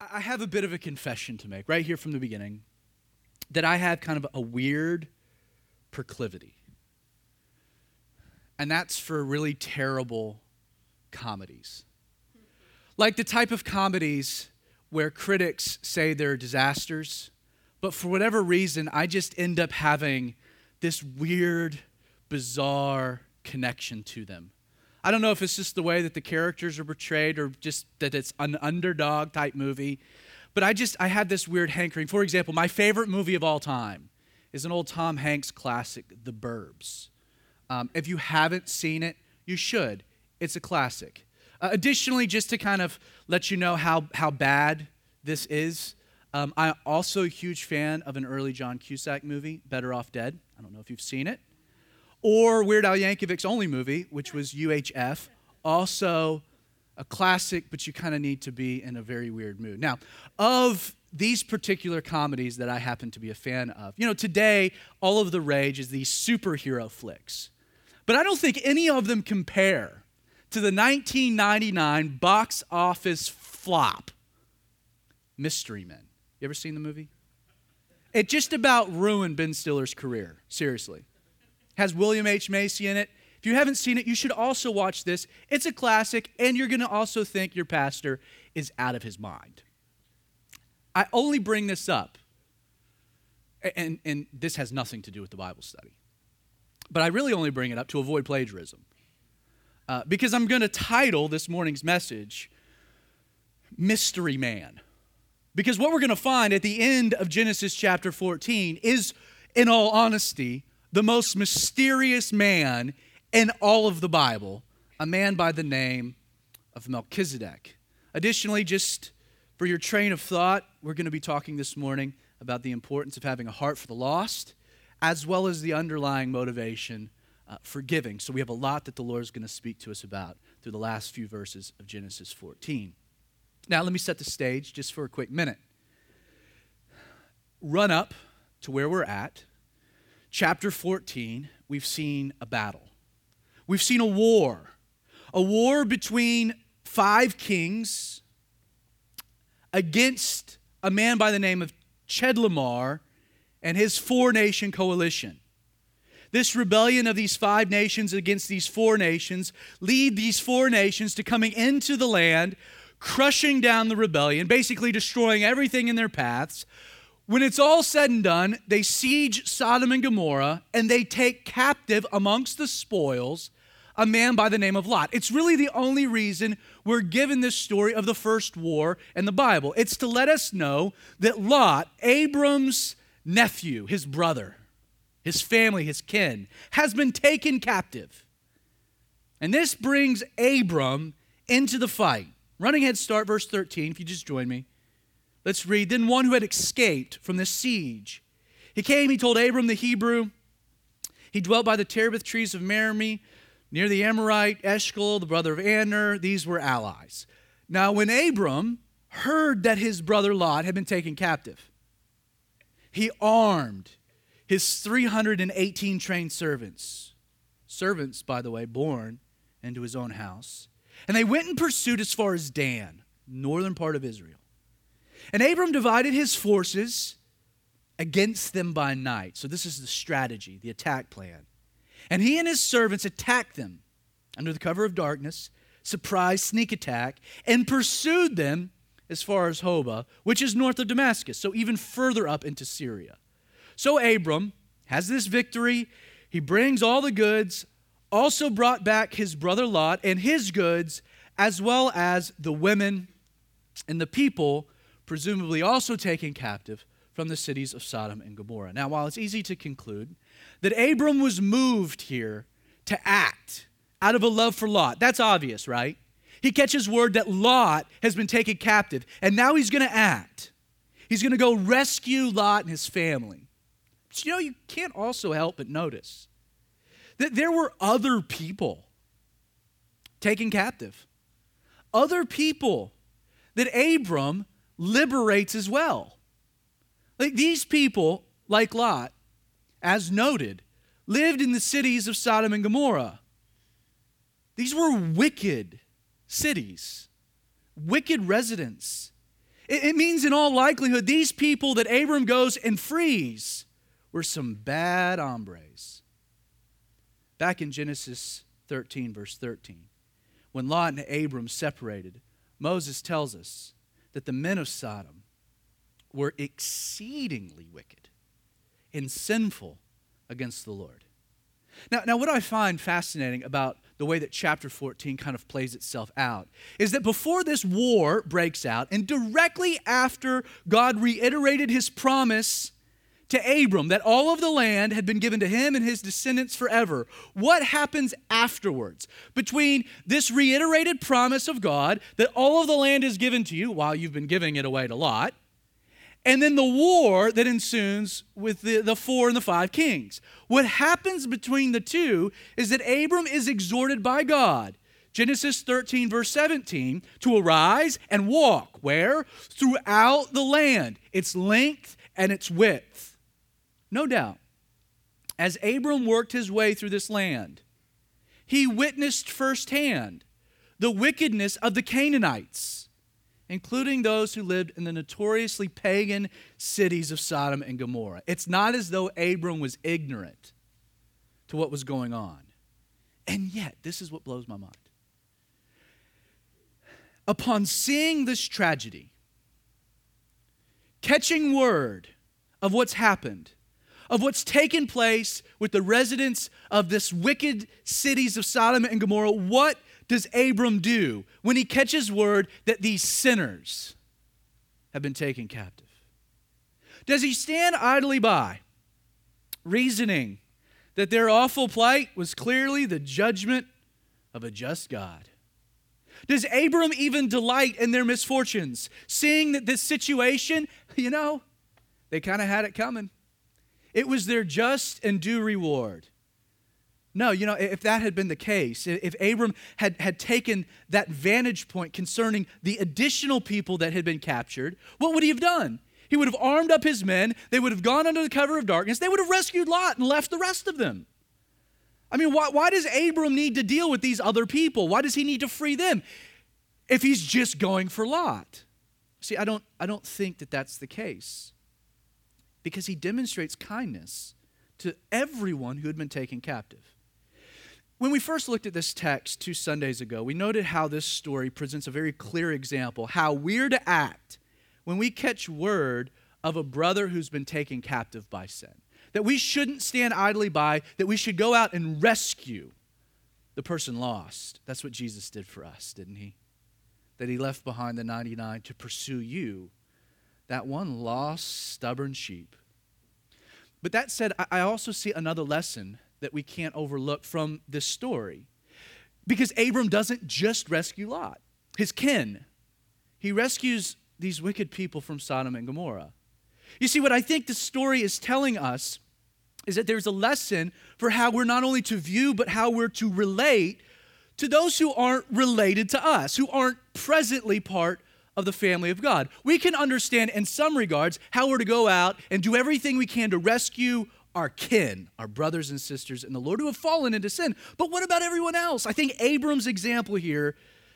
I have a bit of a confession to make right here from the beginning that I have kind of a weird proclivity. And that's for really terrible comedies. Like the type of comedies where critics say they're disasters, but for whatever reason, I just end up having this weird, bizarre connection to them. I don't know if it's just the way that the characters are portrayed or just that it's an underdog type movie, but I just, I had this weird hankering. For example, my favorite movie of all time is an old Tom Hanks classic, The Burbs. Um, if you haven't seen it, you should. It's a classic. Uh, additionally, just to kind of let you know how, how bad this is, um, I'm also a huge fan of an early John Cusack movie, Better Off Dead. I don't know if you've seen it. Or Weird Al Yankovic's only movie, which was UHF, also a classic, but you kind of need to be in a very weird mood. Now, of these particular comedies that I happen to be a fan of, you know, today, all of the rage is these superhero flicks. But I don't think any of them compare to the 1999 box office flop, Mystery Men. You ever seen the movie? It just about ruined Ben Stiller's career, seriously. Has William H. Macy in it. If you haven't seen it, you should also watch this. It's a classic, and you're going to also think your pastor is out of his mind. I only bring this up, and, and this has nothing to do with the Bible study. But I really only bring it up to avoid plagiarism. Uh, because I'm going to title this morning's message Mystery Man. Because what we're going to find at the end of Genesis chapter 14 is, in all honesty, the most mysterious man in all of the Bible, a man by the name of Melchizedek. Additionally, just for your train of thought, we're going to be talking this morning about the importance of having a heart for the lost as well as the underlying motivation uh, for giving. So we have a lot that the Lord is going to speak to us about through the last few verses of Genesis 14. Now, let me set the stage just for a quick minute. Run up to where we're at. Chapter 14, we've seen a battle. We've seen a war. A war between five kings against a man by the name of Chedorlaomer and his four nation coalition. This rebellion of these five nations against these four nations lead these four nations to coming into the land, crushing down the rebellion, basically destroying everything in their paths. When it's all said and done, they siege Sodom and Gomorrah and they take captive amongst the spoils a man by the name of Lot. It's really the only reason we're given this story of the first war in the Bible. It's to let us know that Lot, Abram's nephew, his brother, his family, his kin, has been taken captive. And this brings Abram into the fight. Running head start, verse 13, if you just join me. Let's read. Then one who had escaped from the siege. He came, he told Abram the Hebrew. He dwelt by the terebinth trees of Mamre, near the Amorite, Eshcol, the brother of Aner. These were allies. Now, when Abram heard that his brother Lot had been taken captive, he armed his 318 trained servants. Servants, by the way, born into his own house. And they went in pursuit as far as Dan, northern part of Israel. And Abram divided his forces against them by night. So, this is the strategy, the attack plan. And he and his servants attacked them under the cover of darkness, surprise, sneak attack, and pursued them as far as Hobah, which is north of Damascus, so even further up into Syria. So Abram has this victory. He brings all the goods, also brought back his brother Lot and his goods, as well as the women and the people, presumably also taken captive from the cities of Sodom and Gomorrah. Now, while it's easy to conclude that Abram was moved here to act out of a love for Lot, that's obvious, right? He catches word that Lot has been taken captive, and now he's going to act. He's going to go rescue Lot and his family. But you know, you can't also help but notice that there were other people taken captive, other people that Abram liberates as well. Like these people, like Lot, as noted, lived in the cities of Sodom and Gomorrah. These were wicked cities, wicked residents. It, it means, in all likelihood, these people that Abram goes and frees were some bad hombres. Back in Genesis 13, verse 13, when Lot and Abram separated, Moses tells us that the men of Sodom were exceedingly wicked and sinful against the Lord. Now, now, what I find fascinating about the way that chapter 14 kind of plays itself out is that before this war breaks out, and directly after God reiterated his promise to Abram that all of the land had been given to him and his descendants forever. What happens afterwards? Between this reiterated promise of God that all of the land is given to you while you've been giving it away to Lot, and then the war that ensues with the, the four and the five kings. What happens between the two is that Abram is exhorted by God. Genesis 13, verse 17, to arise and walk. Where? Throughout the land, its length and its width. No doubt, as Abram worked his way through this land, he witnessed firsthand the wickedness of the Canaanites, including those who lived in the notoriously pagan cities of Sodom and Gomorrah. It's not as though Abram was ignorant to what was going on. And yet, this is what blows my mind. Upon seeing this tragedy, catching word of what's happened, of what's taken place with the residents of this wicked cities of Sodom and Gomorrah, what does Abram do when he catches word that these sinners have been taken captive? Does he stand idly by, reasoning that their awful plight was clearly the judgment of a just God? Does Abram even delight in their misfortunes, seeing that this situation, you know, they kind of had it coming? It was their just and due reward. No, you know, if that had been the case, if Abram had, had taken that vantage point concerning the additional people that had been captured, what would he have done? He would have armed up his men, they would have gone under the cover of darkness, they would have rescued Lot and left the rest of them. I mean, why, why does Abram need to deal with these other people? Why does he need to free them if he's just going for Lot? See, I don't, I don't think that that's the case because he demonstrates kindness to everyone who had been taken captive. When we first looked at this text two Sundays ago, we noted how this story presents a very clear example how we're to act when we catch word of a brother who's been taken captive by sin. That we shouldn't stand idly by, that we should go out and rescue the person lost. That's what Jesus did for us, didn't he? That he left behind the 99 to pursue you that one lost, stubborn sheep. But that said, I also see another lesson that we can't overlook from this story. Because Abram doesn't just rescue Lot, his kin, he rescues these wicked people from Sodom and Gomorrah. You see, what I think the story is telling us is that there's a lesson for how we're not only to view, but how we're to relate to those who aren't related to us, who aren't presently part of the family of God. We can understand in some regards how we're to go out and do everything we can to rescue our kin, our brothers and sisters in the Lord who have fallen into sin. But what about everyone else? I think Abram's example here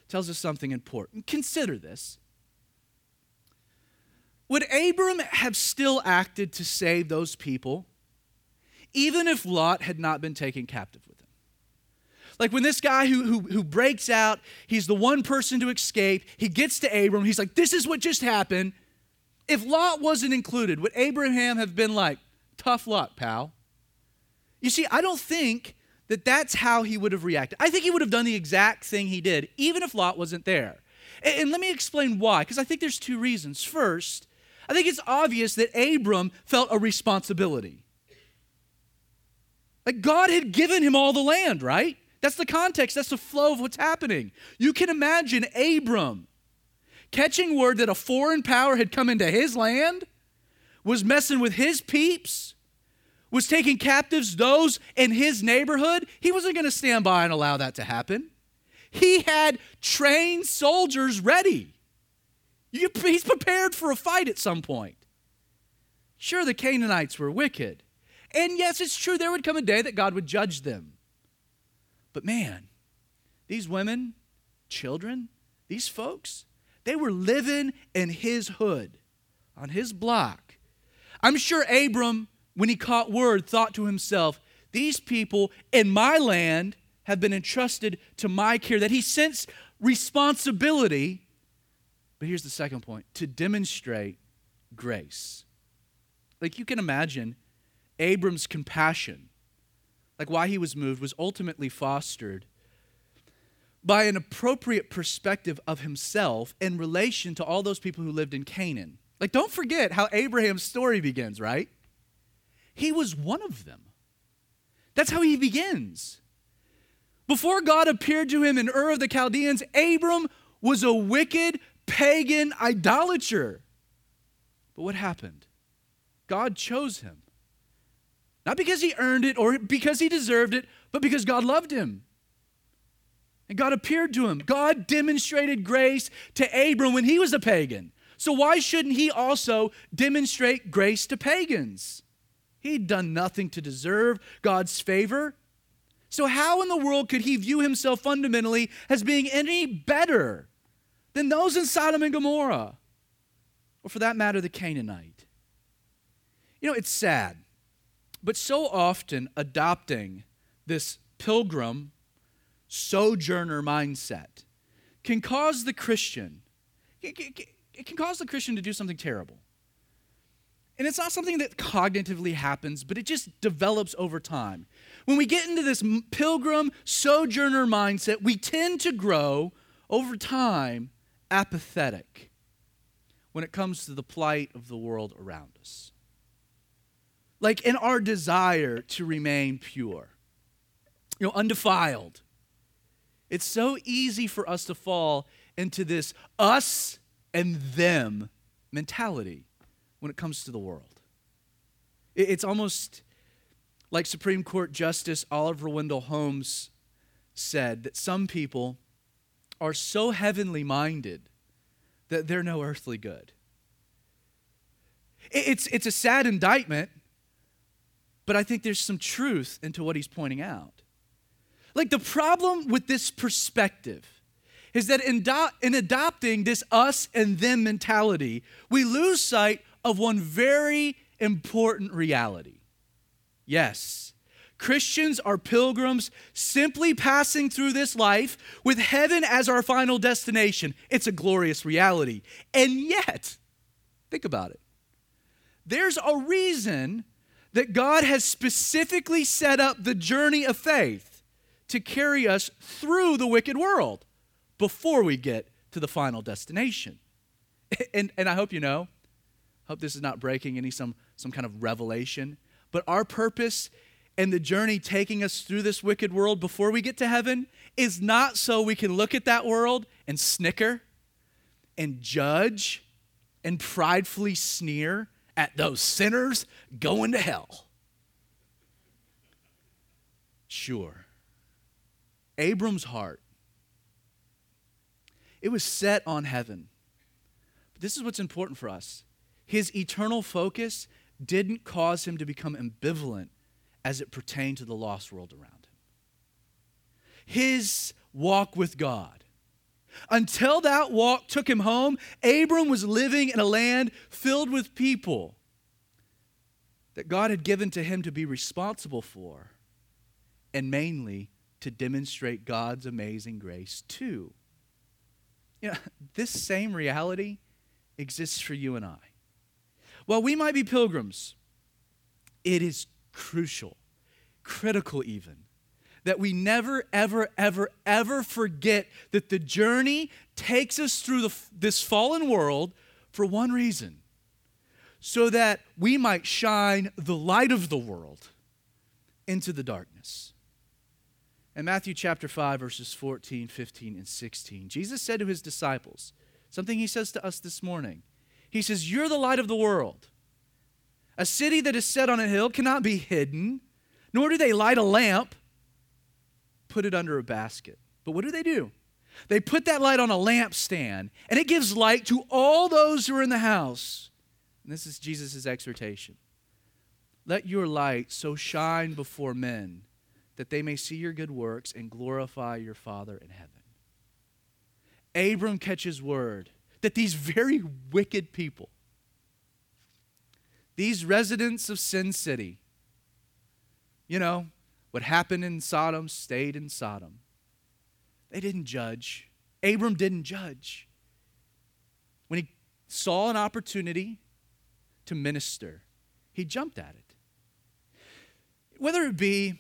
tells us something important. Consider this. Would Abram have still acted to save those people even if Lot had not been taken captive? Like when this guy who, who, who breaks out, he's the one person to escape. He gets to Abram. He's like, This is what just happened. If Lot wasn't included, would Abraham have been like, Tough luck, pal? You see, I don't think that that's how he would have reacted. I think he would have done the exact thing he did, even if Lot wasn't there. And, and let me explain why, because I think there's two reasons. First, I think it's obvious that Abram felt a responsibility. Like God had given him all the land, right? That's the context, that's the flow of what's happening. You can imagine Abram catching word that a foreign power had come into his land, was messing with his peeps, was taking captives those in his neighborhood. He wasn't going to stand by and allow that to happen. He had trained soldiers ready. he's prepared for a fight at some point. Sure, the Canaanites were wicked. And yes, it's true, there would come a day that God would judge them. But man, these women, children, these folks, They were living in his hood, on his block. I'm sure Abram, when he caught word, thought to himself, These people in my land have been entrusted to my care, that he sensed responsibility. But here's the second point to demonstrate grace. Like you can imagine, Abram's compassion, like why he was moved, was ultimately fostered by an appropriate perspective of himself in relation to all those people who lived in Canaan. Like, don't forget how Abraham's story begins, right? He was one of them. That's how he begins. Before God appeared to him in Ur of the Chaldeans, Abram was a wicked pagan idolater. But what happened? God chose him. Not because he earned it or because he deserved it, but because God loved him. And God appeared to him. God demonstrated grace to Abram when he was a pagan. So why shouldn't he also demonstrate grace to pagans? He'd done nothing to deserve God's favor. So, how in the world could he view himself fundamentally as being any better than those in Sodom and Gomorrah? Or for that matter, the Canaanite? You know, it's sad, but so often adopting this pilgrim sojourner mindset can cause the Christian, it can cause the Christian to do something terrible. And it's not something that cognitively happens, but it just develops over time. When we get into this pilgrim sojourner mindset, we tend to grow over time apathetic when it comes to the plight of the world around us. Like in our desire to remain pure, you know, undefiled, it's so easy for us to fall into this us and them mentality when it comes to the world. It's almost like Supreme Court Justice Oliver Wendell Holmes said that some people are so heavenly minded that they're no earthly good. It's, it's a sad indictment, but I think there's some truth into what he's pointing out. Like the problem with this perspective is that in, do- in adopting this us and them mentality, we lose sight of one very important reality. Yes, Christians are pilgrims simply passing through this life with heaven as our final destination. It's a glorious reality. And yet, think about it. There's a reason that God has specifically set up the journey of faith to carry us through the wicked world before we get to the final destination. And, and I hope you know, hope this is not breaking any some, some kind of revelation, but our purpose and the journey taking us through this wicked world before we get to heaven is not so we can look at that world and snicker and judge and pridefully sneer at those sinners going to hell. Sure. Abram's heart, it was set on heaven. But this is what's important for us. His eternal focus didn't cause him to become ambivalent as it pertained to the lost world around him. His walk with God. Until that walk took him home, Abram was living in a land filled with people that God had given to him to be responsible for, and mainly to demonstrate God's amazing grace too. You know, this same reality exists for you and I. While we might be pilgrims, it is crucial, critical even, that we never, ever, ever, ever forget that the journey takes us through the, this fallen world for one reason so that we might shine the light of the world into the darkness. In Matthew chapter 5, verses 14, 15, and 16, Jesus said to his disciples something he says to us this morning. He says, You're the light of the world. A city that is set on a hill cannot be hidden, nor do they light a lamp, put it under a basket. But what do they do? They put that light on a lampstand, and it gives light to all those who are in the house. And this is Jesus' exhortation. Let your light so shine before men that they may see your good works and glorify your Father in heaven. Abram catches word that these very wicked people, these residents of Sin City, you know, what happened in Sodom stayed in Sodom. They didn't judge. Abram didn't judge. When he saw an opportunity to minister, he jumped at it. Whether it be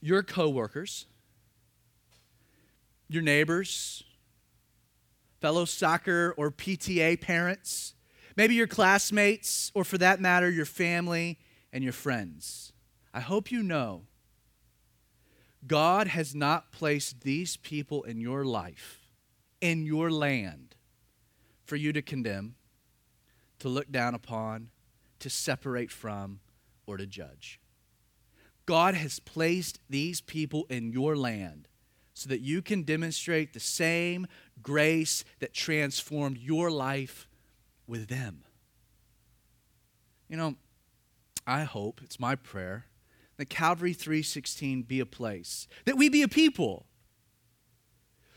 your coworkers, your neighbors, fellow soccer or PTA parents, maybe your classmates, or for that matter, your family and your friends. I hope you know God has not placed these people in your life, in your land, for you to condemn, to look down upon, to separate from, or to judge. God has placed these people in your land so that you can demonstrate the same grace that transformed your life with them. You know, I hope, it's my prayer, that Calvary 316 be a place, that we be a people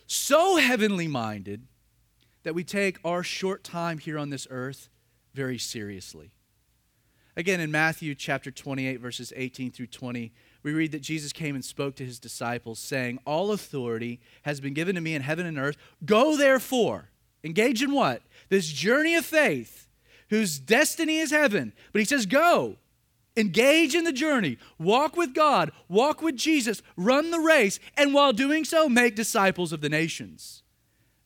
so heavenly minded that we take our short time here on this earth very seriously. Again, in Matthew chapter 28, verses 18 through 20, we read that Jesus came and spoke to his disciples, saying, All authority has been given to me in heaven and earth. Go therefore. Engage in what? This journey of faith, whose destiny is heaven. But he says, Go. Engage in the journey. Walk with God. Walk with Jesus. Run the race. And while doing so, make disciples of the nations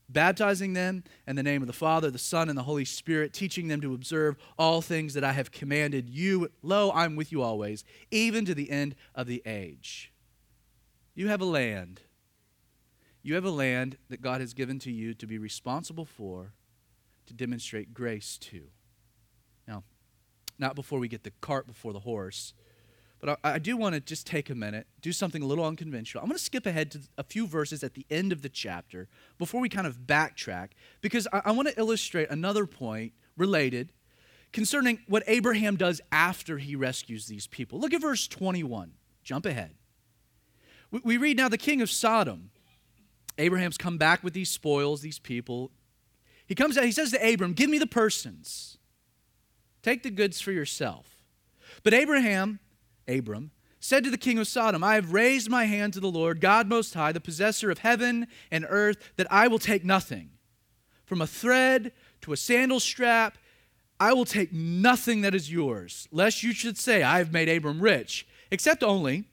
baptizing them in the name of the Father, the Son, and the Holy Spirit, teaching them to observe all things that I have commanded you. Lo, I'm with you always, even to the end of the age. You have a land. You have a land that God has given to you to be responsible for, to demonstrate grace to. Not before we get the cart before the horse. But I, I do want to just take a minute, do something a little unconventional. I'm going to skip ahead to a few verses at the end of the chapter before we kind of backtrack, because I, I want to illustrate another point related concerning what Abraham does after he rescues these people. Look at verse 21. Jump ahead. We, we read now the king of Sodom. Abraham's come back with these spoils, these people. He comes out, he says to Abram, Give me the persons. Take the goods for yourself. But Abraham Abram, said to the king of Sodom, I have raised my hand to the Lord, God Most High, the possessor of heaven and earth, that I will take nothing. From a thread to a sandal strap, I will take nothing that is yours, lest you should say, I have made Abram rich, except only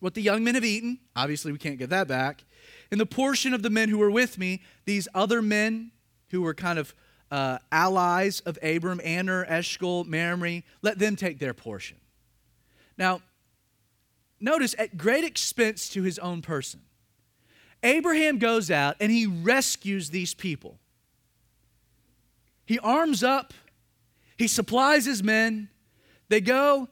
what the young men have eaten. Obviously, we can't get that back. And the portion of the men who were with me, these other men who were kind of uh, allies of Abram, Aner, Eshcol, Mamre, let them take their portion. Now, notice at great expense to his own person, Abraham goes out and he rescues these people. He arms up, he supplies his men. They go,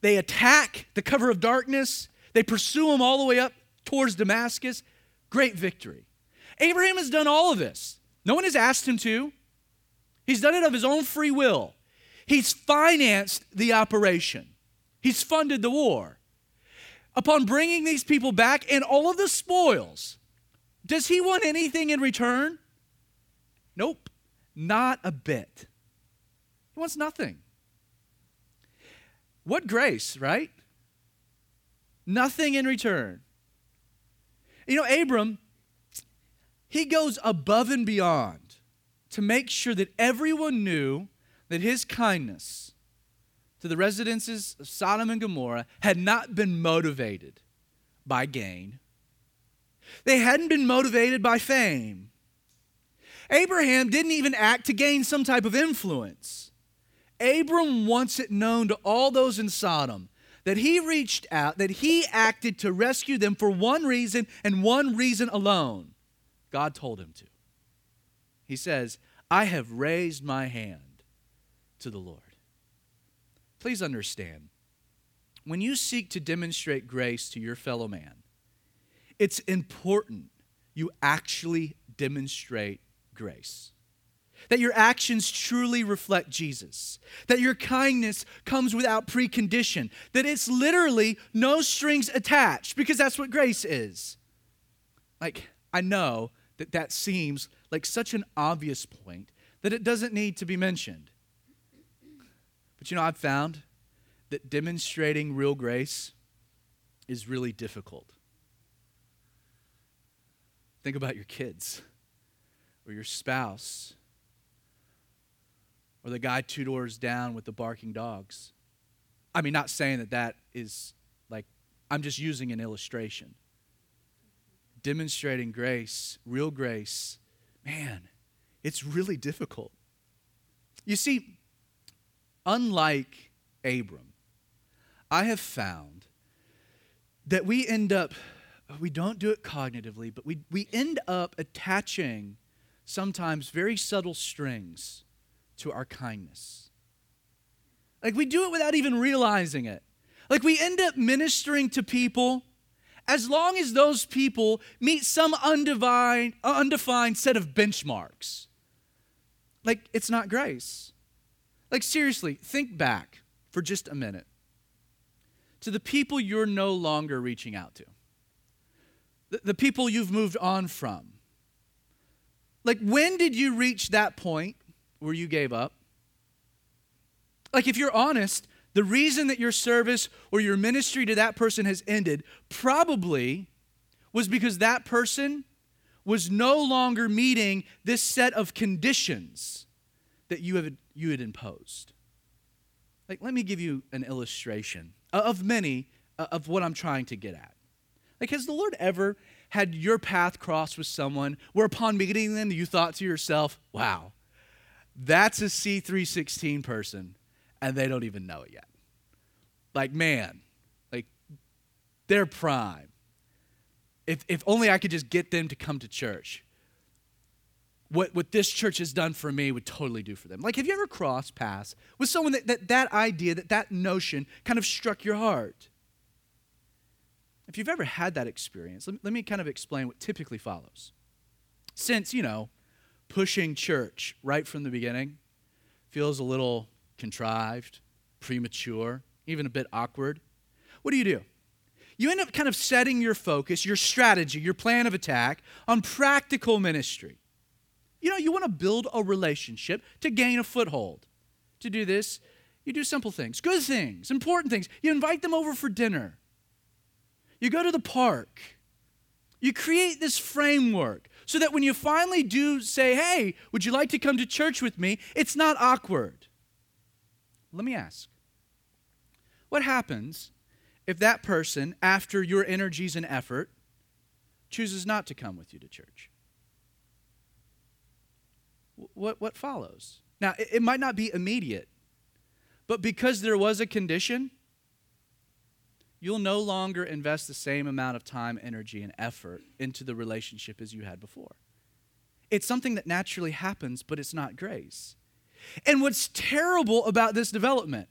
they attack the cover of darkness, they pursue him all the way up towards Damascus. Great victory. Abraham has done all of this. No one has asked him to. He's done it of his own free will. He's financed the operation. He's funded the war. Upon bringing these people back and all of the spoils, does he want anything in return? Nope, not a bit. He wants nothing. What grace, right? Nothing in return. You know, Abram, he goes above and beyond to make sure that everyone knew that his kindness, to the residences of Sodom and Gomorrah had not been motivated by gain. They hadn't been motivated by fame. Abraham didn't even act to gain some type of influence. Abram wants it known to all those in Sodom that he reached out, that he acted to rescue them for one reason and one reason alone. God told him to. He says, I have raised my hand to the Lord. Please understand, when you seek to demonstrate grace to your fellow man, it's important you actually demonstrate grace. That your actions truly reflect Jesus. That your kindness comes without precondition. That it's literally no strings attached, because that's what grace is. Like, I know that that seems like such an obvious point that it doesn't need to be mentioned. But you know, I've found that demonstrating real grace is really difficult. Think about your kids or your spouse or the guy two doors down with the barking dogs. I mean, not saying that that is like, I'm just using an illustration. Demonstrating grace, real grace, man, it's really difficult. You see, unlike Abram, I have found that we end up, we don't do it cognitively, but we, we end up attaching sometimes very subtle strings to our kindness. Like we do it without even realizing it. Like we end up ministering to people as long as those people meet some undefined, uh, undefined set of benchmarks. Like it's not grace. Like seriously, think back for just a minute to the people you're no longer reaching out to, the, the people you've moved on from. Like, when did you reach that point where you gave up? Like, if you're honest, the reason that your service or your ministry to that person has ended probably was because that person was no longer meeting this set of conditions that you, have, you had imposed. Like, let me give you an illustration of many of what I'm trying to get at. Like, has the Lord ever had your path crossed with someone where upon meeting them you thought to yourself, wow, that's a C316 person, and they don't even know it yet? Like, man, like, they're prime. If, if only I could just get them to come to church. What, what this church has done for me would totally do for them. Like, have you ever crossed paths with someone that that, that idea, that that notion kind of struck your heart? If you've ever had that experience, let let me kind of explain what typically follows. Since, you know, pushing church right from the beginning feels a little contrived, premature, even a bit awkward, what do you do? You end up kind of setting your focus, your strategy, your plan of attack on practical ministry. You know, you want to build a relationship to gain a foothold. To do this, you do simple things, good things, important things. You invite them over for dinner. You go to the park. You create this framework so that when you finally do say, hey, would you like to come to church with me? It's not awkward. Let me ask what happens if that person, after your energies and effort, chooses not to come with you to church? What, what follows? Now, it, it might not be immediate, but because there was a condition, you'll no longer invest the same amount of time, energy, and effort into the relationship as you had before. It's something that naturally happens, but it's not grace. And what's terrible about this development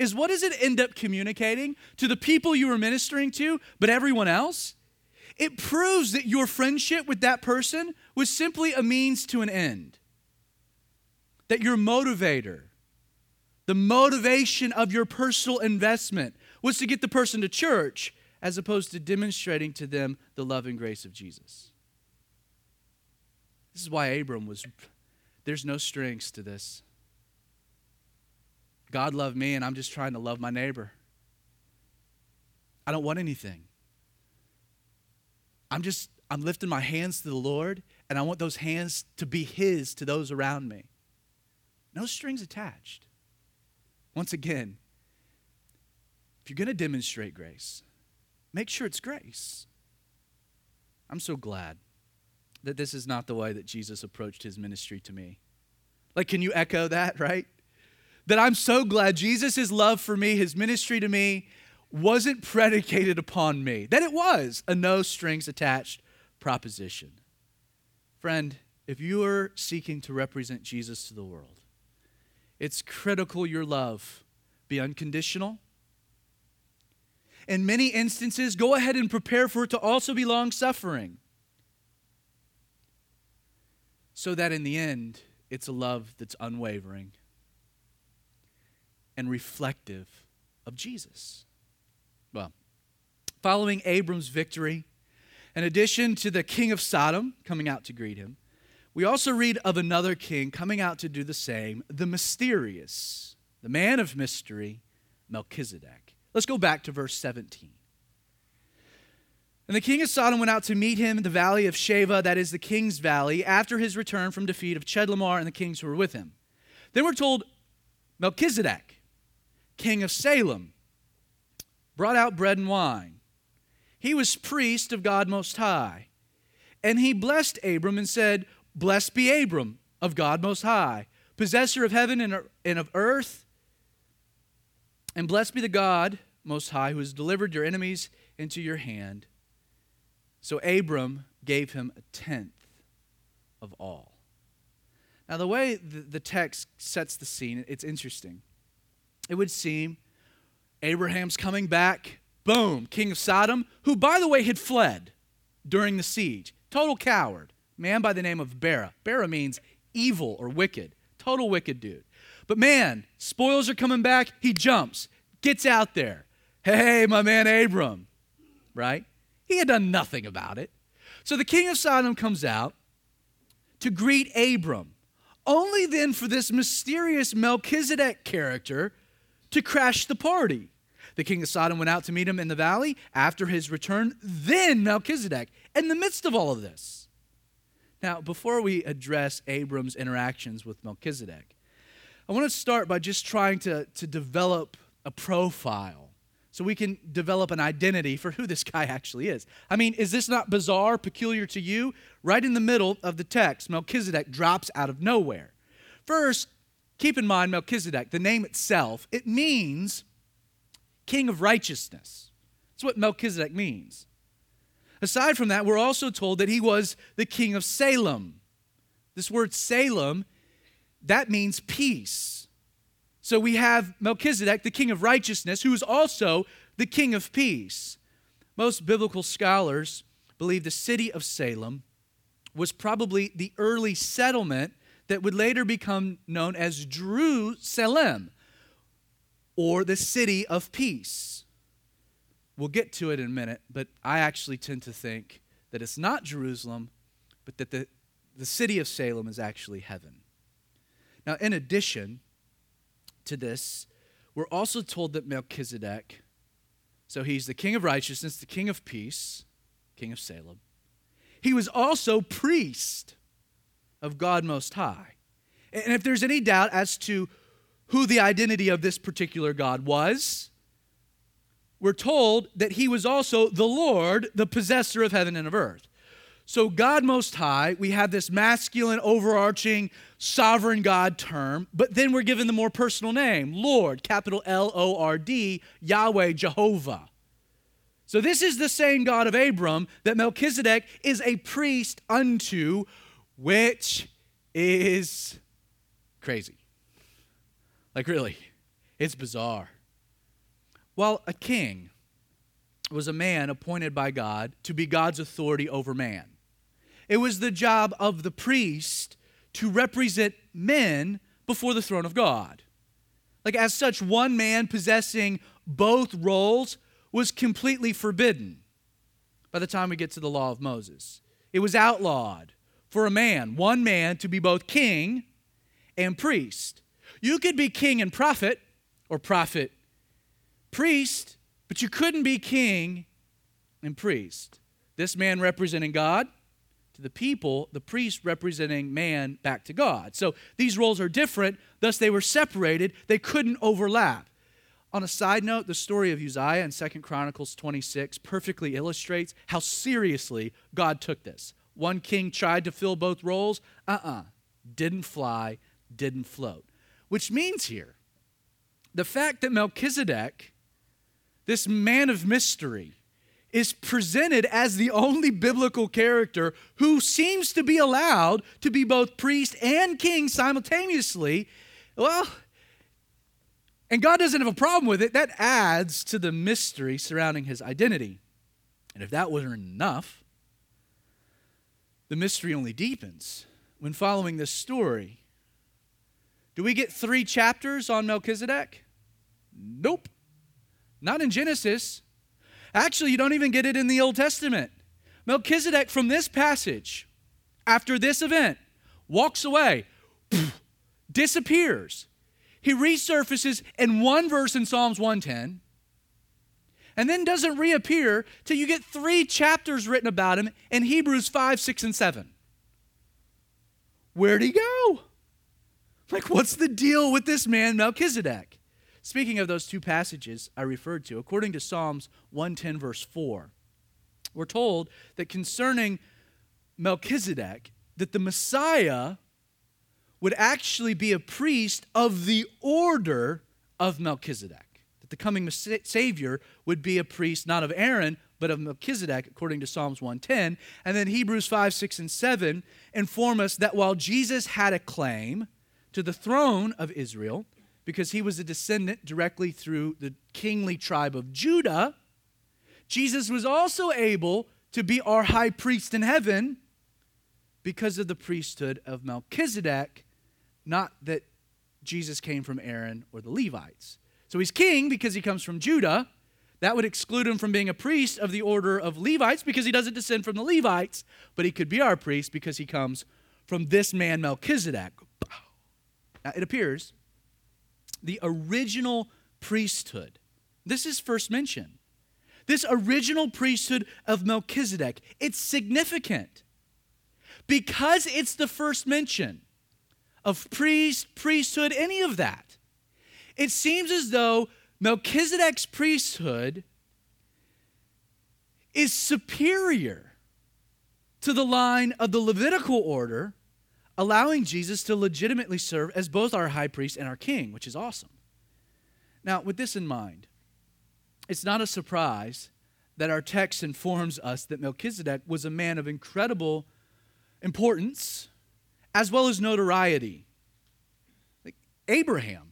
is what does it end up communicating to the people you were ministering to, but everyone else? It proves that your friendship with that person was simply a means to an end. That your motivator, the motivation of your personal investment, was to get the person to church as opposed to demonstrating to them the love and grace of Jesus. This is why Abram was, there's no strings to this. God loved me, and I'm just trying to love my neighbor. I don't want anything. I'm just, I'm lifting my hands to the Lord, and I want those hands to be His to those around me. No strings attached. Once again, if you're going to demonstrate grace, make sure it's grace. I'm so glad that this is not the way that Jesus approached his ministry to me. Like, can you echo that, right? That I'm so glad Jesus' love for me, his ministry to me, wasn't predicated upon me, that it was a no strings attached proposition. Friend, if you are seeking to represent Jesus to the world, it's critical your love be unconditional in many instances, go ahead and prepare for it to also be long suffering. So that in the end, it's a love that's unwavering and reflective of Jesus. Well, following Abram's victory, In addition to the king of Sodom coming out to greet him, we also read of another king coming out to do the same, the mysterious, the man of mystery, Melchizedek. Let's go back to verse 17. And the king of Sodom went out to meet him in the valley of Shaveh, that is the king's valley, after his return from defeat of Chedorlaomer and the kings who were with him. Then we're told Melchizedek, king of Salem, brought out bread and wine. He was priest of God Most High. And he blessed Abram and said, Blessed be Abram of God Most High, possessor of heaven and er, of earth. And blessed be the God Most High, who has delivered your enemies into your hand. So Abram gave him a tenth of all. Now, the way the text sets the scene, it's interesting. It would seem Abraham's coming back, boom, king of Sodom, who, by the way, had fled during the siege. Total coward. Man by the name of Bera. Bera means evil or wicked. Total wicked dude. But man, spoils are coming back. He jumps, gets out there. Hey, my man Abram, right? He had done nothing about it. So the king of Sodom comes out to greet Abram, only then for this mysterious Melchizedek character to crash the party. The king of Sodom went out to meet him in the valley after his return. Then Melchizedek, in the midst of all of this. Now, before we address Abram's interactions with Melchizedek, I want to start by just trying to, to develop a profile so we can develop an identity for who this guy actually is. I mean, is this not bizarre, peculiar to you? Right in the middle of the text, Melchizedek drops out of nowhere. First, keep in mind Melchizedek, the name itself, it means king of righteousness. That's what Melchizedek means. Aside from that, we're also told that he was the king of Salem. This word Salem, that means peace. So we have Melchizedek, the king of righteousness, who is also the king of peace. Most biblical scholars believe the city of Salem was probably the early settlement that would later become known as Jerusalem, or the city of peace. We'll get to it in a minute, but I actually tend to think that it's not Jerusalem, but that the, the city of Salem is actually heaven. Now, in addition, to this, we're also told that Melchizedek, so he's the king of righteousness, the king of peace, king of Salem, he was also priest of God Most High. And if there's any doubt as to who the identity of this particular God was, we're told that he was also the Lord, the possessor of heaven and of earth. So, God Most High, we have this masculine, overarching, sovereign God term, but then we're given the more personal name Lord, capital L O R D, Yahweh, Jehovah. So, this is the same God of Abram that Melchizedek is a priest unto, which is crazy. Like, really, it's bizarre. Well, a king was a man appointed by God to be God's authority over man. It was the job of the priest to represent men before the throne of God. Like, as such, one man possessing both roles was completely forbidden by the time we get to the law of Moses. It was outlawed for a man, one man, to be both king and priest. You could be king and prophet, or prophet priest, but you couldn't be king and priest. This man representing God, to the people, the priest representing man back to God. So these roles are different, thus they were separated, they couldn't overlap. On a side note, the story of Uzziah in 2 Chronicles 26 perfectly illustrates how seriously God took this. One king tried to fill both roles, uh uh-uh, uh, didn't fly, didn't float. Which means here, the fact that Melchizedek, this man of mystery, is presented as the only biblical character who seems to be allowed to be both priest and king simultaneously, well, and God doesn't have a problem with it, that adds to the mystery surrounding his identity. And if that wasn't enough, the mystery only deepens when following this story. Do we get three chapters on Melchizedek? Nope. Not in Genesis. Actually, you don't even get it in the Old Testament. Melchizedek, from this passage, after this event, walks away, disappears. He resurfaces in one verse in Psalms 110 and then doesn't reappear till you get three chapters written about him in Hebrews 5, 6, and 7. Where'd he go? Like, what's the deal with this man, Melchizedek? Speaking of those two passages I referred to, according to Psalms 110, verse 4, we're told that concerning Melchizedek, that the Messiah would actually be a priest of the order of Melchizedek. The coming Savior would be a priest not of Aaron, but of Melchizedek, according to Psalms 110. And then Hebrews 5, 6, and 7 inform us that while Jesus had a claim to the throne of Israel, because he was a descendant directly through the kingly tribe of Judah, Jesus was also able to be our high priest in heaven because of the priesthood of Melchizedek, not that Jesus came from Aaron or the Levites. So he's king because he comes from Judah. That would exclude him from being a priest of the order of Levites because he doesn't descend from the Levites, but he could be our priest because he comes from this man Melchizedek. Now it appears the original priesthood, this is first mentioned. This original priesthood of Melchizedek, it's significant because it's the first mention of priest, priesthood, any of that. It seems as though Melchizedek's priesthood is superior to the line of the Levitical order, allowing Jesus to legitimately serve as both our high priest and our king, which is awesome. Now, with this in mind, it's not a surprise that our text informs us that Melchizedek was a man of incredible importance as well as notoriety. Like Abraham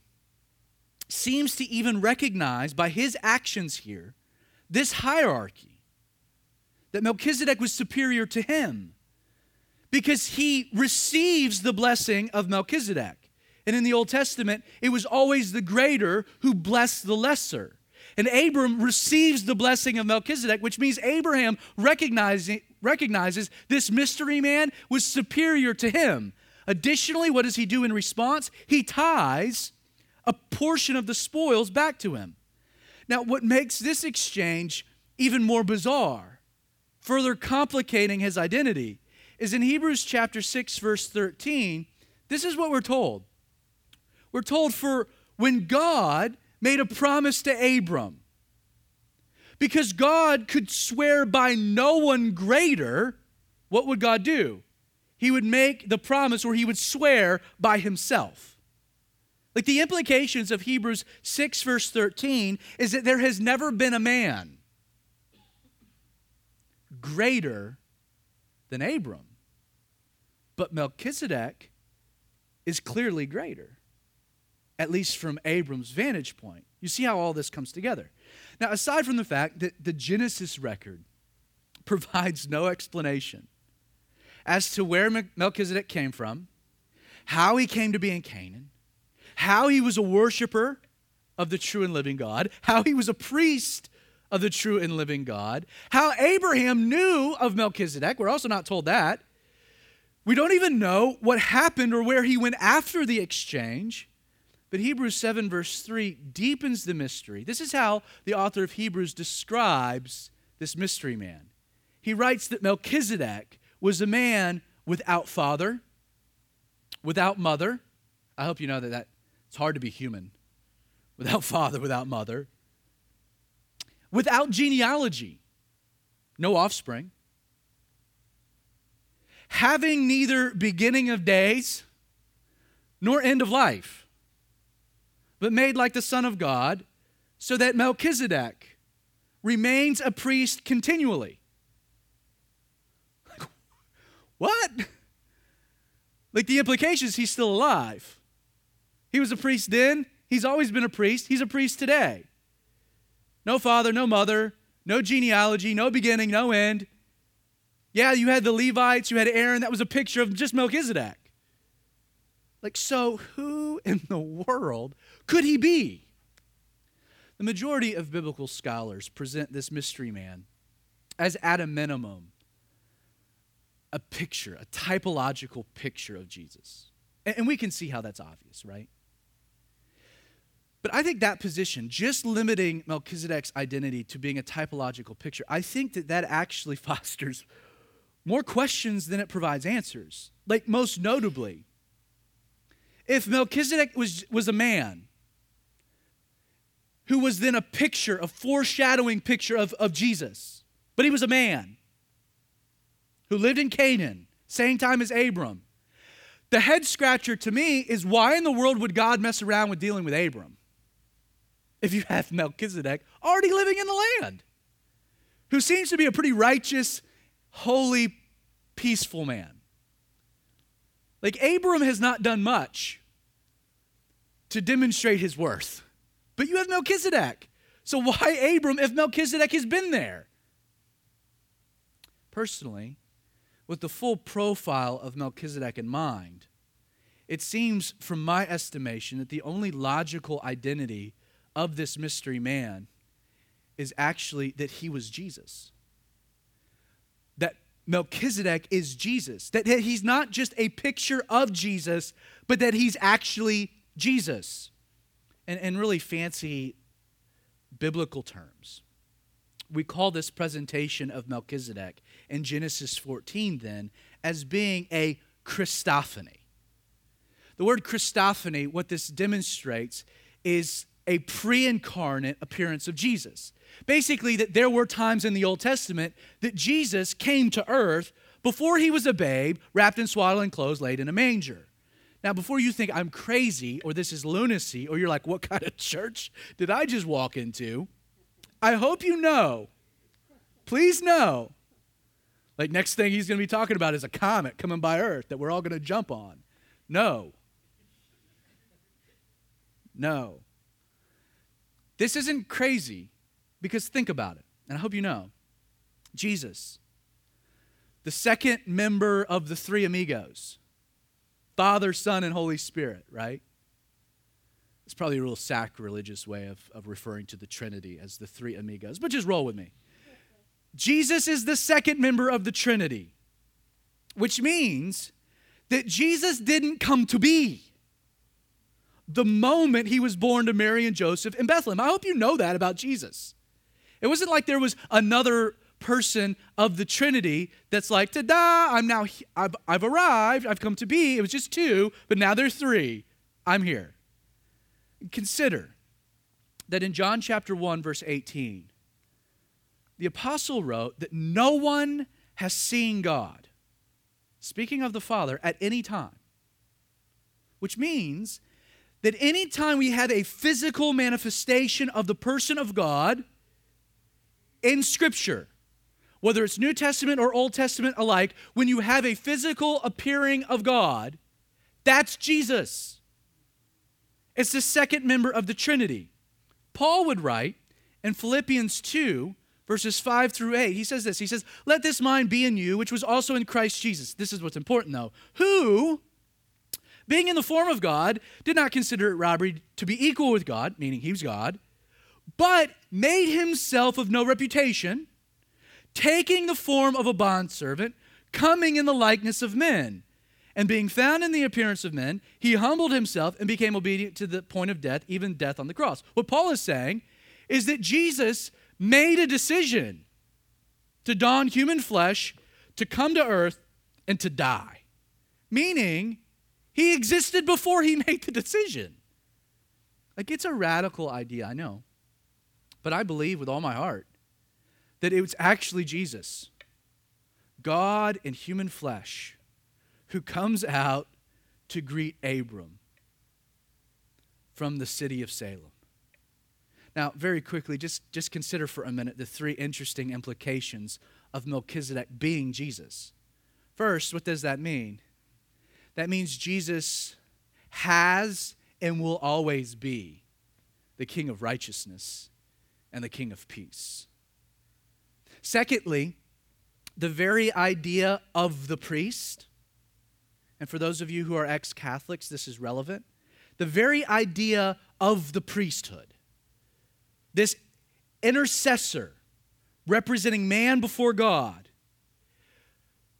seems to even recognize by his actions here this hierarchy that Melchizedek was superior to him because he receives the blessing of Melchizedek. And in the Old Testament, it was always the greater who blessed the lesser. And Abram receives the blessing of Melchizedek, which means Abraham recognizes this mystery man was superior to him. Additionally, what does he do in response? He ties a portion of the spoils back to him. Now, what makes this exchange even more bizarre, further complicating his identity, is in Hebrews chapter 6, verse 13. This is what we're told. We're told, for when God made a promise to Abram, because God could swear by no one greater, what would God do? He would make the promise where he would swear by himself. Like the implications of Hebrews 6, verse 13, is that there has never been a man greater than Abram. But Melchizedek is clearly greater, at least from Abram's vantage point. You see how all this comes together. Now, aside from the fact that the Genesis record provides no explanation as to where Melchizedek came from, how he came to be in Canaan, how he was a worshiper of the true and living God, how he was a priest of the true and living God, how Abraham knew of Melchizedek. We're also not told that. We don't even know what happened or where he went after the exchange. But Hebrews 7, verse 3, deepens the mystery. This is how the author of Hebrews describes this mystery man. He writes that Melchizedek was a man without father, without mother. I hope you know that, that it's hard to be human without father, without mother, without genealogy, no offspring, having neither beginning of days nor end of life but made like the Son of God, so that Melchizedek remains a priest continually. what? Like the implications, he's still alive. He was a priest then, he's always been a priest, he's a priest today. No father, no mother, no genealogy, no beginning, no end. Yeah, you had the Levites, you had Aaron, that was a picture of just Melchizedek. Like, so who in the world could he be? The majority of biblical scholars present this mystery man as, at a minimum, a picture, a typological picture of Jesus. And, we can see how that's obvious, right? But I think that position, just limiting Melchizedek's identity to being a typological picture, I think that that actually fosters more questions than it provides answers. Like, most notably, if Melchizedek was, was a man who was then a picture, a foreshadowing picture of, of Jesus, but he was a man who lived in Canaan, same time as Abram. The head scratcher to me is why in the world would God mess around with dealing with Abram? If you have Melchizedek already living in the land, who seems to be a pretty righteous, holy, peaceful man. Like Abram has not done much to demonstrate his worth, but you have Melchizedek. So why Abram if Melchizedek has been there? Personally, with the full profile of Melchizedek in mind, it seems, from my estimation, that the only logical identity of this mystery man is actually that he was Jesus. That Melchizedek is Jesus. That he's not just a picture of Jesus, but that he's actually Jesus. And in really fancy biblical terms, we call this presentation of Melchizedek in Genesis 14 then as being a Christophany. The word Christophany, what this demonstrates is a pre incarnate appearance of Jesus. Basically, that there were times in the Old Testament that Jesus came to earth before he was a babe, wrapped in swaddling clothes, laid in a manger. Now, before you think I'm crazy or this is lunacy, or you're like, what kind of church did I just walk into? I hope you know. Please know like, next thing he's going to be talking about is a comet coming by Earth that we're all going to jump on. No. No. This isn't crazy because think about it, and I hope you know. Jesus, the second member of the three amigos, Father, Son, and Holy Spirit, right? It's probably a real sacrilegious way of, of referring to the Trinity as the three amigos, but just roll with me. Jesus is the second member of the Trinity, which means that Jesus didn't come to be the moment he was born to Mary and Joseph in Bethlehem. I hope you know that about Jesus. It wasn't like there was another person of the Trinity that's like, ta da, I'm now, I've, I've arrived, I've come to be. It was just two, but now there's three. I'm here. Consider that in John chapter 1, verse 18, the apostle wrote that no one has seen God, speaking of the Father, at any time. Which means that anytime we have a physical manifestation of the person of God in Scripture, whether it's New Testament or Old Testament alike, when you have a physical appearing of God, that's Jesus. It's the second member of the Trinity. Paul would write in Philippians 2 verses 5 through 8. He says this He says, Let this mind be in you, which was also in Christ Jesus. This is what's important, though. Who, being in the form of God, did not consider it robbery to be equal with God, meaning he was God, but made himself of no reputation, taking the form of a bondservant, coming in the likeness of men. And being found in the appearance of men, he humbled himself and became obedient to the point of death, even death on the cross. What Paul is saying is that Jesus made a decision to don human flesh, to come to earth, and to die. Meaning, he existed before he made the decision. Like, it's a radical idea, I know. But I believe with all my heart that it was actually Jesus, God in human flesh, who comes out to greet Abram from the city of Salem. Now, very quickly, just, just consider for a minute the three interesting implications of Melchizedek being Jesus. First, what does that mean? That means Jesus has and will always be the King of righteousness and the King of peace. Secondly, the very idea of the priest, and for those of you who are ex Catholics, this is relevant. The very idea of the priesthood this intercessor representing man before God,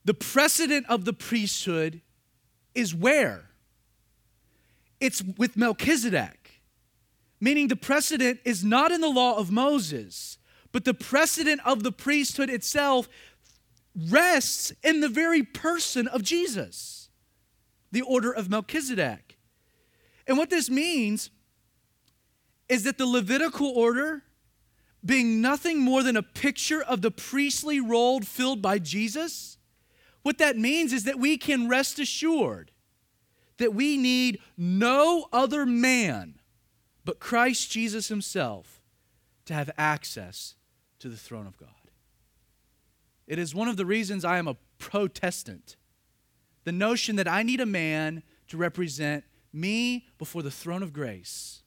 the precedent of the priesthood is where? It's with Melchizedek, meaning the precedent is not in the law of Moses, but the precedent of the priesthood itself rests in the very person of Jesus, the order of Melchizedek. And what this means is that the Levitical order, being nothing more than a picture of the priestly role filled by Jesus, what that means is that we can rest assured that we need no other man but Christ Jesus himself to have access to the throne of God. It is one of the reasons I am a Protestant. The notion that I need a man to represent me before the throne of grace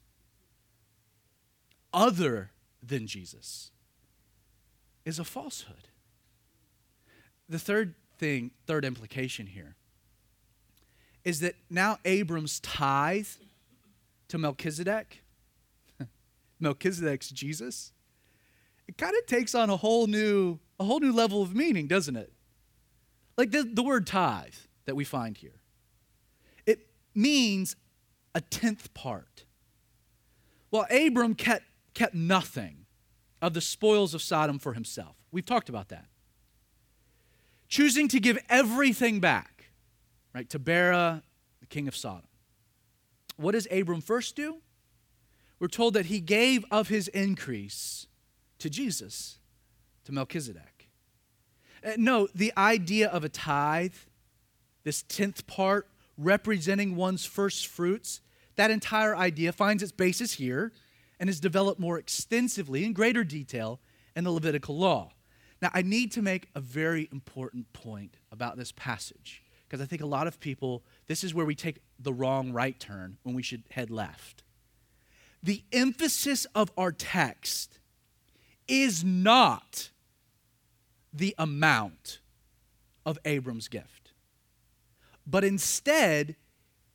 other than Jesus is a falsehood. The third thing, third implication here is that now Abram's tithe to Melchizedek, Melchizedek's Jesus, it kind of takes on a whole new a whole new level of meaning, doesn't it? Like the, the word tithe that we find here. It means a tenth part. Well, Abram kept, kept nothing of the spoils of Sodom for himself. We've talked about that. Choosing to give everything back, right, to Bera, the king of Sodom. What does Abram first do? We're told that he gave of his increase to Jesus, to Melchizedek. Uh, no, the idea of a tithe, this tenth part representing one's first fruits, that entire idea finds its basis here and is developed more extensively in greater detail in the Levitical law. Now, I need to make a very important point about this passage because I think a lot of people, this is where we take the wrong right turn when we should head left. The emphasis of our text is not the amount of Abram's gift, but instead,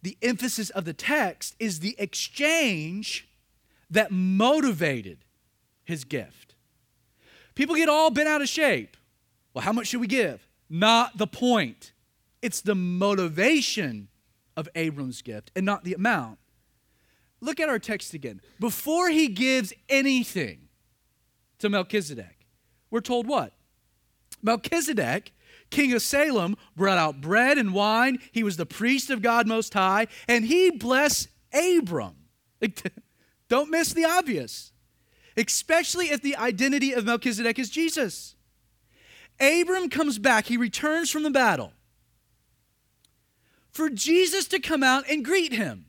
the emphasis of the text is the exchange that motivated his gift. People get all bent out of shape. Well, how much should we give? Not the point. It's the motivation of Abram's gift and not the amount. Look at our text again. Before he gives anything to Melchizedek, we're told what? Melchizedek king of Salem, brought out bread and wine. He was the priest of God Most High, and he blessed Abram. Don't miss the obvious, especially if the identity of Melchizedek is Jesus. Abram comes back, he returns from the battle for Jesus to come out and greet him.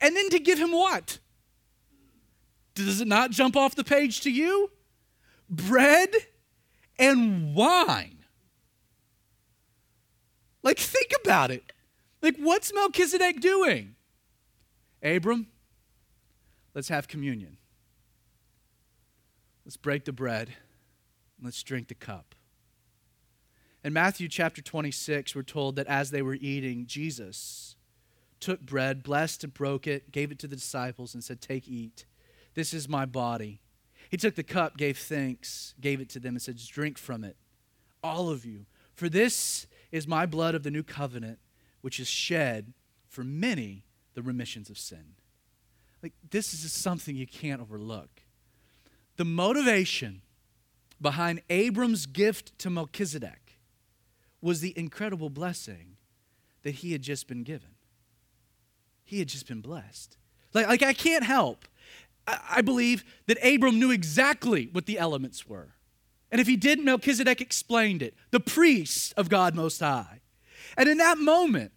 And then to give him what? Does it not jump off the page to you? Bread and wine. Like, think about it. Like, what's Melchizedek doing? Abram, let's have communion. Let's break the bread. Let's drink the cup. In Matthew chapter 26, we're told that as they were eating, Jesus took bread, blessed and broke it, gave it to the disciples, and said, Take, eat. This is my body he took the cup, gave thanks, gave it to them, and said, Drink from it, all of you. For this is my blood of the new covenant, which is shed for many the remissions of sin. Like, this is something you can't overlook. The motivation behind Abram's gift to Melchizedek was the incredible blessing that he had just been given. He had just been blessed. Like, like I can't help I believe that Abram knew exactly what the elements were. And if he didn't, Melchizedek explained it the priest of God Most High. And in that moment,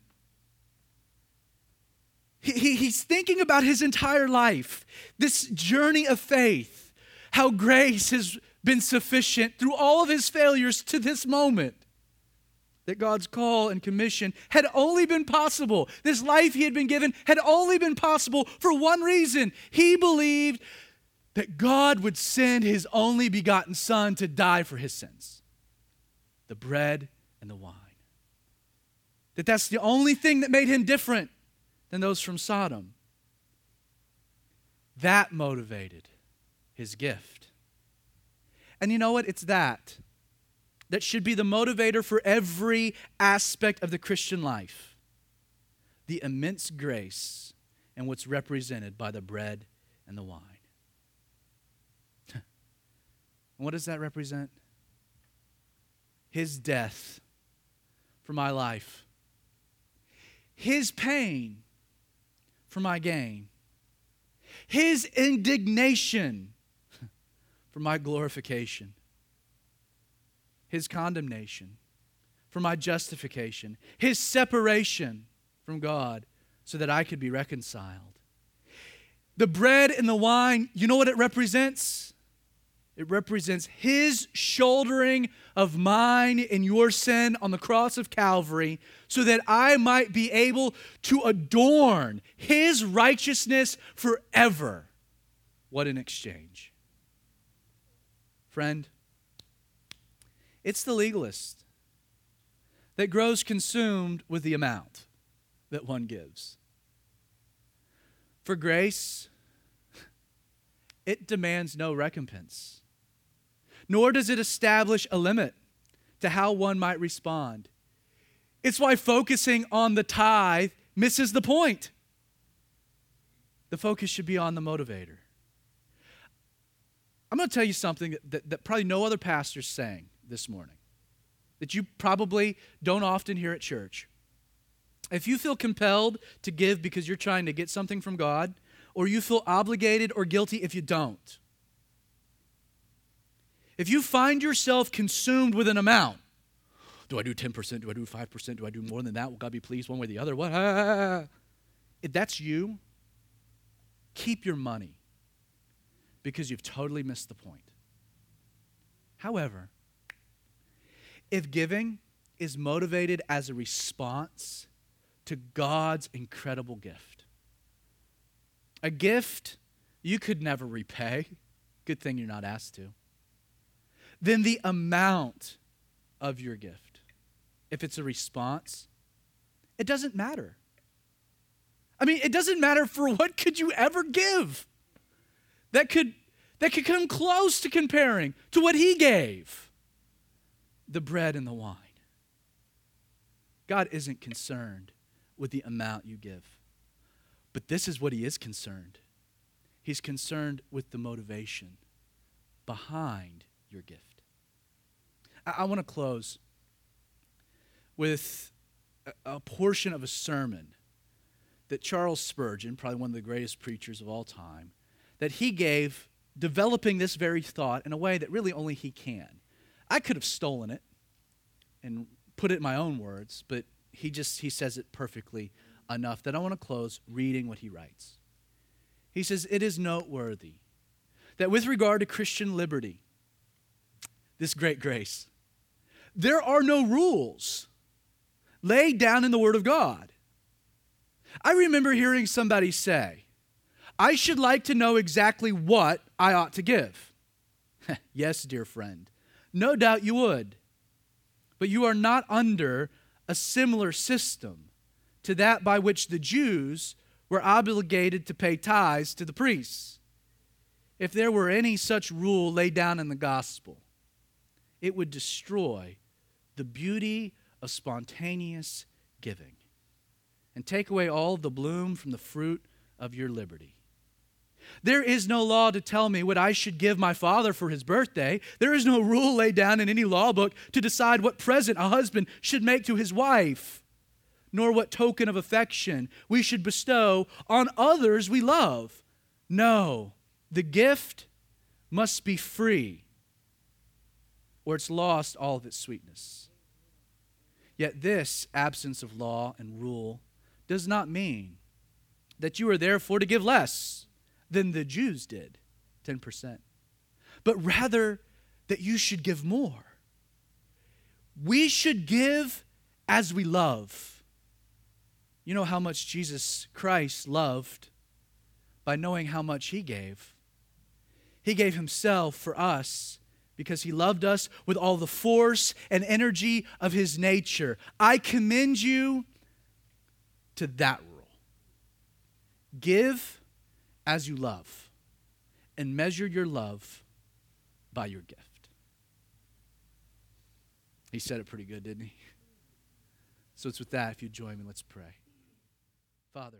he, he, he's thinking about his entire life, this journey of faith, how grace has been sufficient through all of his failures to this moment that God's call and commission had only been possible. This life he had been given had only been possible for one reason. He believed that God would send his only begotten Son to die for his sins the bread and the wine. That that's the only thing that made him different than those from Sodom. That motivated his gift. And you know what? It's that that should be the motivator for every aspect of the Christian life the immense grace and what's represented by the bread and the wine. what does that represent? His death for my life, His pain for my gain, His indignation for my glorification his condemnation, for my justification, his separation from God, so that I could be reconciled. The bread and the wine, you know what it represents? It represents his shouldering of mine and your sin on the cross of Calvary so that I might be able to adorn his righteousness forever. What an exchange. Friend, it's the legalist that grows consumed with the amount that one gives. For grace, it demands no recompense, nor does it establish a limit to how one might respond. It's why focusing on the tithe misses the point. The focus should be on the motivator. I'm going to tell you something that, that, that probably no other pastor is saying this morning that you probably don't often hear at church. If you feel compelled to give because you're trying to get something from God, or you feel obligated or guilty if you don't, if you find yourself consumed with an amount, do I do 10%? Do I do 5%? Do I do more than that? Will God be pleased one way or the other? What? Ah, ah, ah, ah. If that's you, keep your money because you've totally missed the point. However, if giving is motivated as a response to God's incredible gift, a gift you could never repay, good thing you're not asked to, then the amount of your gift, if it's a response, it doesn't matter. I mean, it doesn't matter for what could you ever give that could that could come close to comparing to what he gave the bread and the wine. God isn't concerned with the amount you give. But this is what he is concerned. He's concerned with the motivation behind your gift. I, I want to close with a, a portion of a sermon that Charles Spurgeon, probably one of the greatest preachers of all time, that he gave developing this very thought in a way that really only he can. I could have stolen it and put it in my own words, but he just he says it perfectly enough that I want to close reading what he writes. He says, It is noteworthy that with regard to Christian liberty, this great grace, there are no rules laid down in the Word of God. I remember hearing somebody say, I should like to know exactly what I ought to give. yes, dear friend. No doubt you would. But you are not under a similar system to that by which the Jews were obligated to pay tithes to the priests. If there were any such rule laid down in the gospel, it would destroy the beauty of spontaneous giving and take away all the bloom from the fruit of your liberty. There is no law to tell me what I should give my father for his birthday. There is no rule laid down in any law book to decide what present a husband should make to his wife, nor what token of affection we should bestow on others we love. No, the gift must be free, or it's lost all of its sweetness. Yet, this absence of law and rule does not mean that you are therefore to give less than the Jews did 10%, but rather that you should give more. We should give as we love. You know how much Jesus Christ loved by knowing how much he gave. He gave himself for us because he loved us with all the force and energy of his nature. I commend you to that rule. Give as you love, and measure your love by your gift. He said it pretty good, didn't he? So it's with that, if you join me, let's pray. Father.